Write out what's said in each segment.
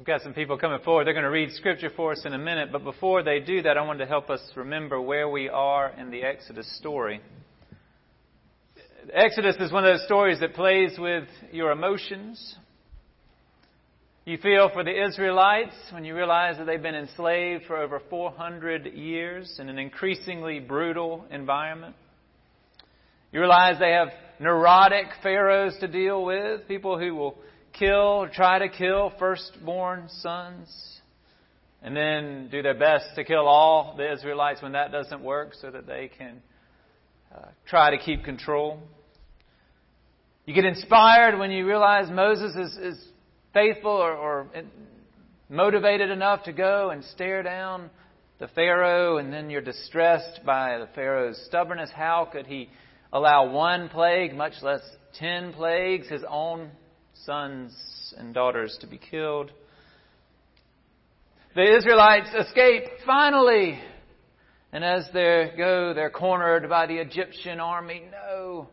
We've got some people coming forward. They're going to read scripture for us in a minute, but before they do that, I wanted to help us remember where we are in the Exodus story. Exodus is one of those stories that plays with your emotions. You feel for the Israelites when you realize that they've been enslaved for over 400 years in an increasingly brutal environment. You realize they have neurotic pharaohs to deal with, people who will kill, or try to kill firstborn sons, and then do their best to kill all the Israelites when that doesn't work so that they can uh, try to keep control. You get inspired when you realize Moses is, is faithful or, or motivated enough to go and stare down the Pharaoh, and then you're distressed by the Pharaoh's stubbornness. How could he allow one plague, much less ten plagues, his own sons and daughters to be killed. The Israelites escape finally. And as they go, they're cornered by the Egyptian army. No.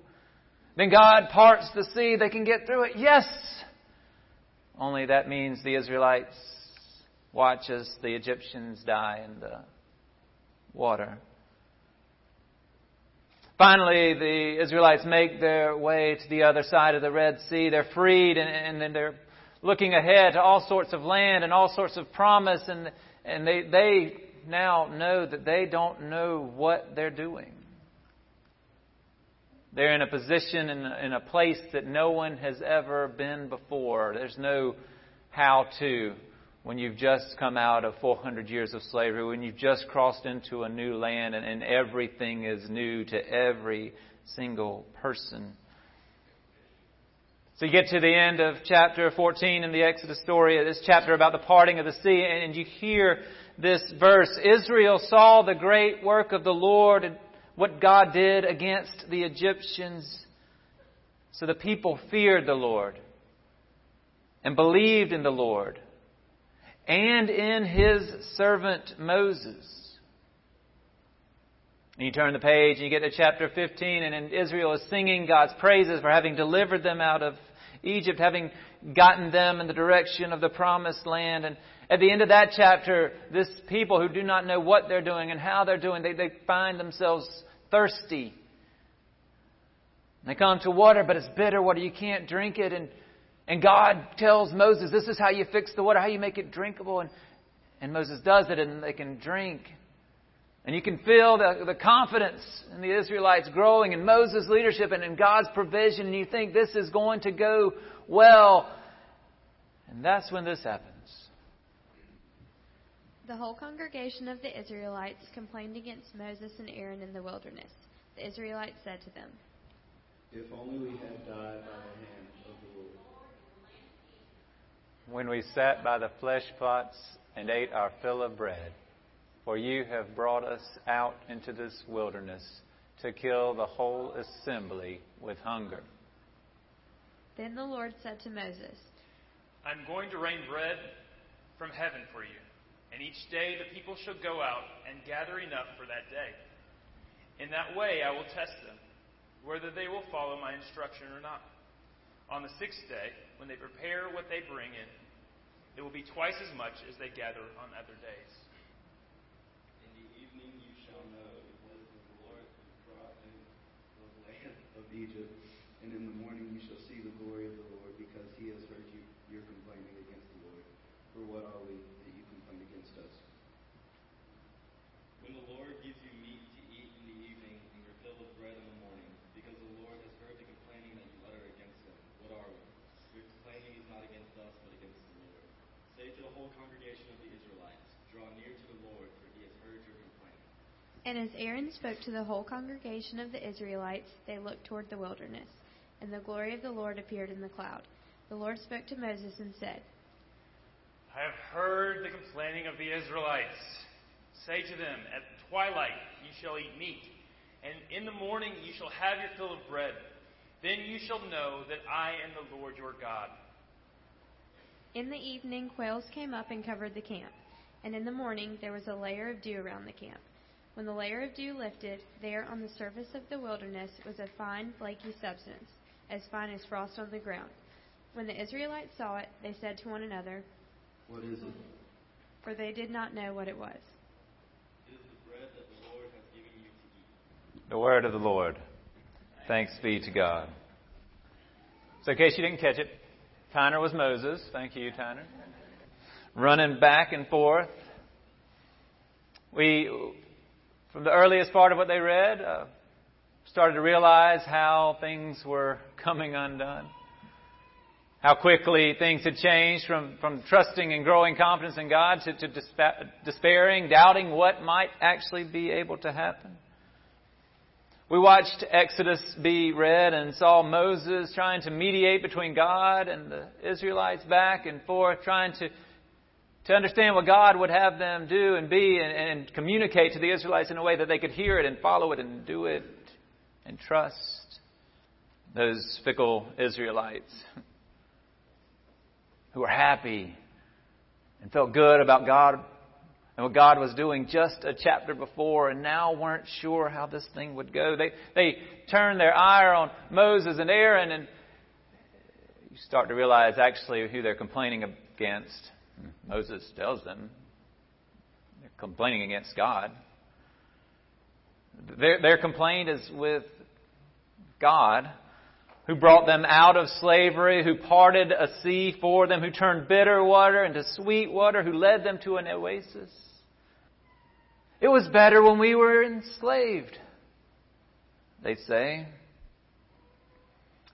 Then God parts the sea. They can get through it. Yes. Only that means the Israelites watch as the Egyptians die in the water. Finally, the Israelites make their way to the other side of the Red Sea. They're freed and, and then they're looking ahead to all sorts of land and all sorts of promise and, and they, they now know that they don't know what they're doing. They're in a position, in in a place that no one has ever been before. There's no how to when you've just come out of 400 years of slavery, when you've just crossed into a new land and, and everything is new to every single person. So you get to the end of chapter 14 in the Exodus story, uh, this chapter about the parting of the sea, and you hear this verse Israel saw the great work of the Lord and what God did against the Egyptians. So the people feared the Lord and believed in the Lord and in his servant Moses. And you turn the page and you get to chapter 15, and Israel is singing God's praises for having delivered them out of Egypt, having gotten them in the direction of the promised land. And at the end of that chapter, this people who do not know what they're doing and how they're doing, they, they find themselves thirsty. And they come to water, but it's bitter water. You can't drink it. And and God tells Moses, this is how you fix the water, how you make it drinkable. And, and Moses does it, and they can drink. And you can feel the, the confidence in the Israelites growing in Moses' leadership and in God's provision, and you think this is going to go well. And that's when this happens. The whole congregation of the Israelites complained against Moses and Aaron in the wilderness. The Israelites said to them, If only we had died by the hand when we sat by the flesh pots and ate our fill of bread. For you have brought us out into this wilderness to kill the whole assembly with hunger. Then the Lord said to Moses, I'm going to rain bread from heaven for you, and each day the people shall go out and gather enough for that day. In that way I will test them, whether they will follow my instruction or not. On the sixth day, when they prepare what they bring in, it will be twice as much as they gather on other days. In the evening you shall know it was the Lord who brought in the land of Egypt, and in the morning you shall see the glory of the Lord, because he has heard you, your complaining against the Lord. For what are we that you complain against us? When the Lord gives you meat to eat in the evening and your fill of bread in the morning, because the Lord has heard the complaining that you utter against him, what are we? Your complaining is not against us, but against the Lord. Say to the whole congregation of the Israelites, Draw near to the Lord, for he has heard your complaining. And as Aaron spoke to the whole congregation of the Israelites, they looked toward the wilderness. And the glory of the Lord appeared in the cloud. The Lord spoke to Moses and said, I have heard the complaining of the Israelites. Say to them, At twilight you shall eat meat, and in the morning you shall have your fill of bread. Then you shall know that I am the Lord your God. In the evening, quails came up and covered the camp, and in the morning there was a layer of dew around the camp. When the layer of dew lifted, there on the surface of the wilderness was a fine, flaky substance, as fine as frost on the ground. When the Israelites saw it, they said to one another, What is it? For they did not know what it was. It is the bread that the Lord has given you to eat. The word of the Lord. Thanks be to God. So, in case you didn't catch it, Tyner was Moses. Thank you, Tyner. Running back and forth. We, from the earliest part of what they read, uh, started to realize how things were coming undone. How quickly things had changed from, from trusting and growing confidence in God to, to despa- despairing, doubting what might actually be able to happen. We watched Exodus be read and saw Moses trying to mediate between God and the Israelites back and forth, trying to, to understand what God would have them do and be and, and communicate to the Israelites in a way that they could hear it and follow it and do it and trust those fickle Israelites who were happy and felt good about God and what God was doing just a chapter before and now weren't sure how this thing would go. They, they turned their ire on Moses and Aaron and you start to realize actually who they're complaining against. Moses tells them they're complaining against God. Their, their complaint is with God who brought them out of slavery, who parted a sea for them, who turned bitter water into sweet water, who led them to an oasis. It was better when we were enslaved, they say.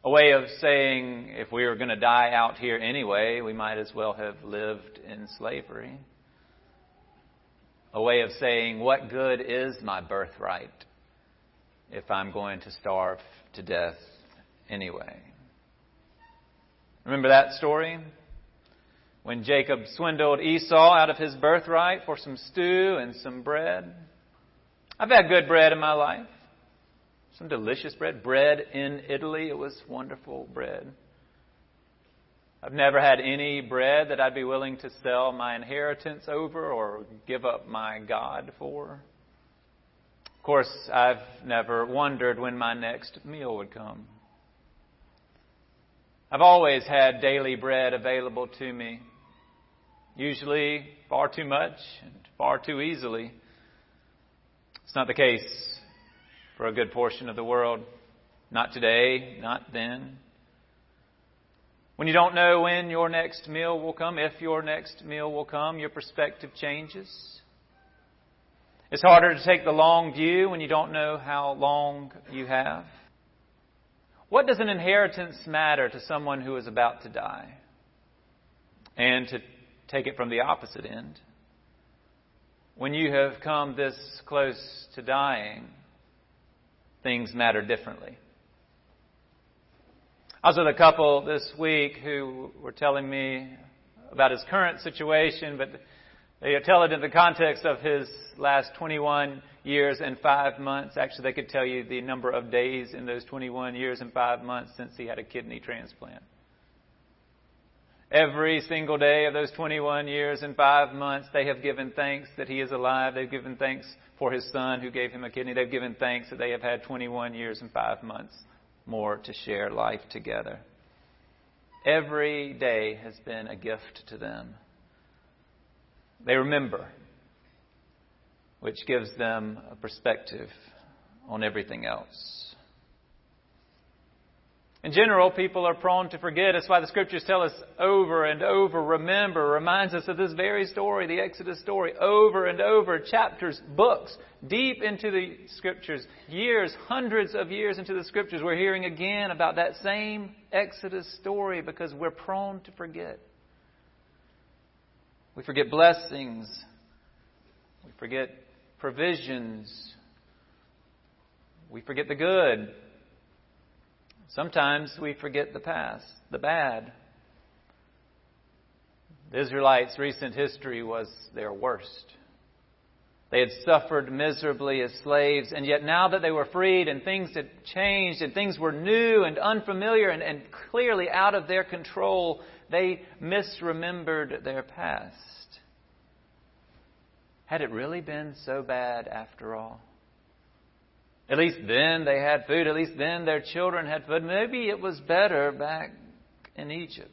A way of saying if we were going to die out here anyway, we might as well have lived in slavery. A way of saying, what good is my birthright if I'm going to starve to death anyway? Remember that story? When Jacob swindled Esau out of his birthright for some stew and some bread. I've had good bread in my life. Some delicious bread. Bread in Italy. It was wonderful bread. I've never had any bread that I'd be willing to sell my inheritance over or give up my God for. Of course, I've never wondered when my next meal would come. I've always had daily bread available to me usually far too much and far too easily. It's not the case for a good portion of the world. Not today, not then. When you don't know when your next meal will come, if your next meal will come, your perspective changes. It's harder to take the long view when you don't know how long you have. What does an inheritance matter to someone who is about to die? And to take it from the opposite end. When you have come this close to dying, things matter differently. I was with a couple this week who were telling me about his current situation, but they tell it in the context of his last 21 years and five months. Actually, they could tell you the number of days in those 21 years and five months since he had a kidney transplant. Every single day of those 21 years and five months, they have given thanks that he is alive. They've given thanks for his son who gave him a kidney. They've given thanks that they have had 21 years and five months more to share life together. Every day has been a gift to them. They remember, which gives them a perspective on everything else. In general, people are prone to forget. That's why the scriptures tell us over and over, remember, reminds us of this very story, the Exodus story, over and over, chapters, books, deep into the scriptures, years, hundreds of years into the scriptures. We're hearing again about that same Exodus story because we're prone to forget. We forget blessings. We forget provisions. We forget the good. Sometimes we forget the past, the bad. The Israelites' recent history was their worst. They had suffered miserably as slaves, and yet now that they were freed and things had changed and things were new and unfamiliar and, and clearly out of their control, they misremembered their past. Had it really been so bad after all? At least then they had food. At least then their children had food. Maybe it was better back in Egypt.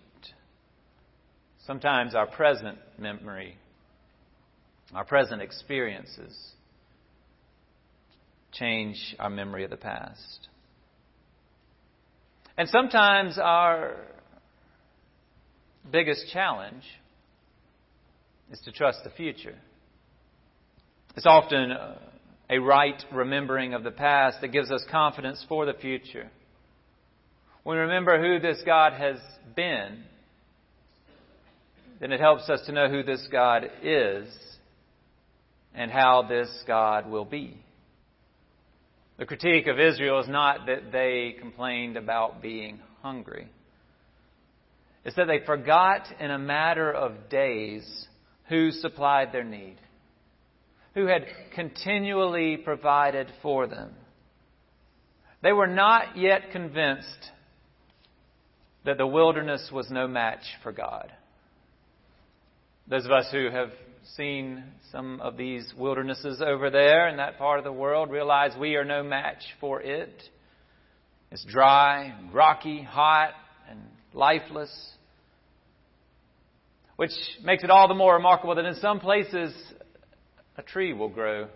Sometimes our present memory, our present experiences, change our memory of the past. And sometimes our biggest challenge is to trust the future. It's often uh, a right remembering of the past that gives us confidence for the future. When we remember who this God has been, then it helps us to know who this God is and how this God will be. The critique of Israel is not that they complained about being hungry. It's that they forgot in a matter of days who supplied their need, who had continually provided for them. They were not yet convinced that the wilderness was no match for God. Those of us who have seen some of these wildernesses over there in that part of the world realize we are no match for it. It's dry, rocky, hot, and lifeless. Which makes it all the more remarkable that in some places a tree will grow,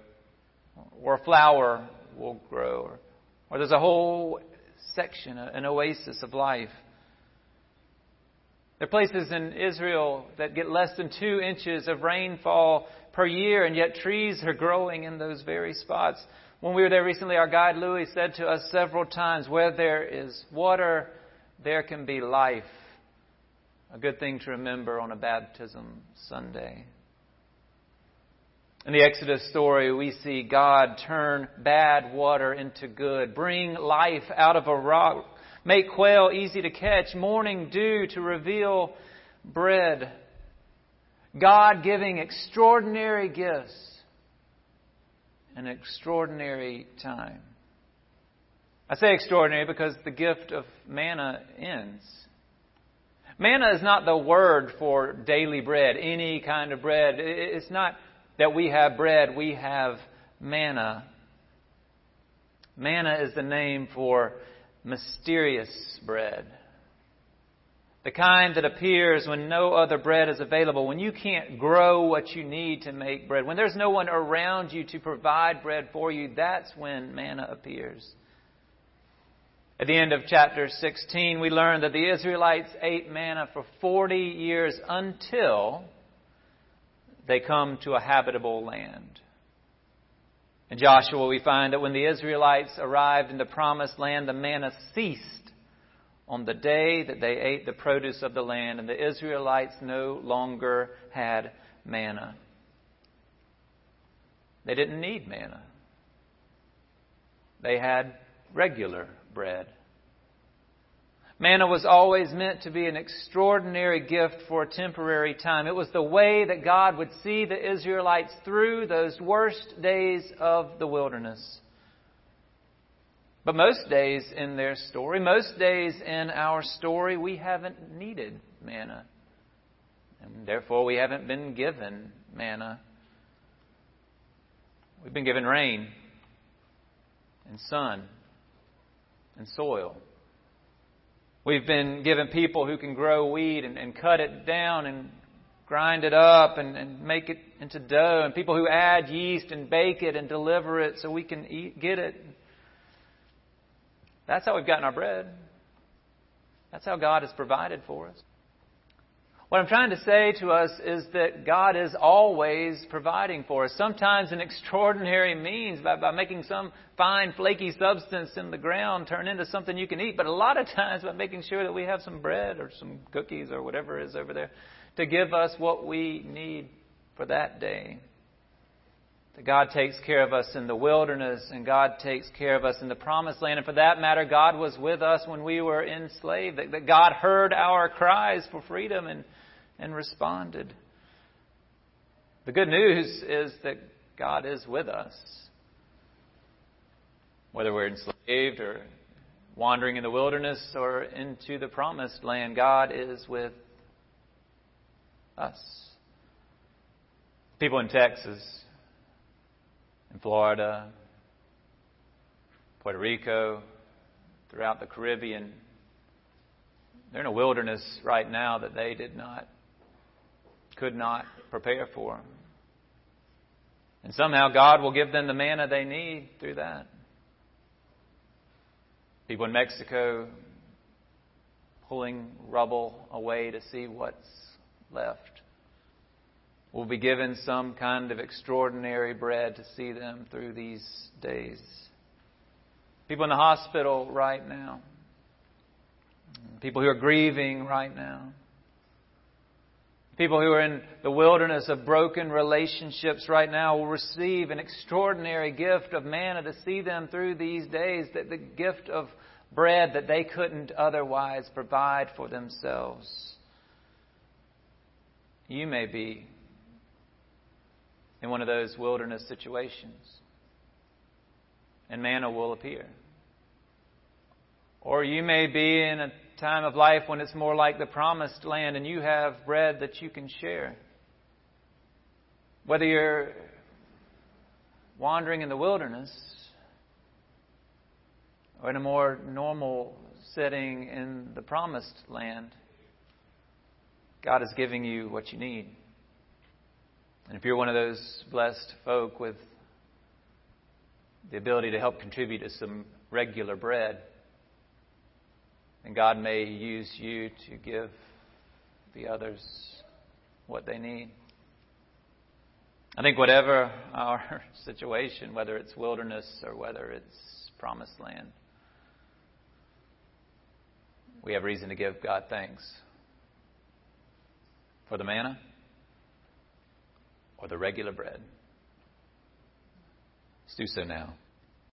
or a flower will grow, or, or there's a whole section, an oasis of life. There are places in Israel that get less than two inches of rainfall per year, and yet trees are growing in those very spots. When we were there recently, our guide Louis said to us several times, Where there is water, there can be life. A good thing to remember on a baptism Sunday. In the Exodus story, we see God turn bad water into good, bring life out of a rock make quail easy to catch, morning dew to reveal bread. God giving extraordinary gifts an extraordinary time. I say extraordinary because the gift of manna ends. Manna is not the word for daily bread, any kind of bread. It's not that we have bread, we have manna. Manna is the name for mysterious bread. The kind that appears when no other bread is available, when you can't grow what you need to make bread, when there's no one around you to provide bread for you, that's when manna appears. At the end of chapter 16, we learn that the Israelites ate manna for 40 years until they come to a habitable land. In Joshua, we find that when the Israelites arrived in the promised land, the manna ceased on the day that they ate the produce of the land, and the Israelites no longer had manna. They didn't need manna, they had regular bread. Manna was always meant to be an extraordinary gift for a temporary time. It was the way that God would see the Israelites through those worst days of the wilderness. But most days in their story, most days in our story, we haven't needed manna. And therefore, we haven't been given manna. We've been given rain and sun and soil. We've been given people who can grow wheat and, and cut it down and grind it up and, and make it into dough, and people who add yeast and bake it and deliver it so we can eat, get it. That's how we've gotten our bread. That's how God has provided for us. What I'm trying to say to us is that God is always providing for us. Sometimes in extraordinary means by, by making some fine, flaky substance in the ground turn into something you can eat, but a lot of times by making sure that we have some bread or some cookies or whatever is over there to give us what we need for that day. That God takes care of us in the wilderness and God takes care of us in the promised land. And for that matter, God was with us when we were enslaved. That, that God heard our cries for freedom and and responded. The good news is that God is with us. Whether we're enslaved or wandering in the wilderness or into the promised land, God is with us. People in Texas, in Florida, Puerto Rico, throughout the Caribbean, they're in a wilderness right now that they did not could not prepare for. And somehow God will give them the manna they need through that. People in Mexico pulling rubble away to see what's left will be given some kind of extraordinary bread to see them through these days. People in the hospital right now. People who are grieving right now. People who are in the wilderness of broken relationships right now will receive an extraordinary gift of manna to see them through these days, that the gift of bread that they couldn't otherwise provide for themselves. You may be in one of those wilderness situations, and manna will appear. Or you may be in a time of life when it's more like the promised land and you have bread that you can share. Whether you're wandering in the wilderness or in a more normal setting in the promised land, God is giving you what you need. And if you're one of those blessed folk with the ability to help contribute to some regular bread, and God may use you to give the others what they need. I think whatever our situation, whether it's wilderness or whether it's promised land, we have reason to give God thanks for the manna or the regular bread. Let's do so now.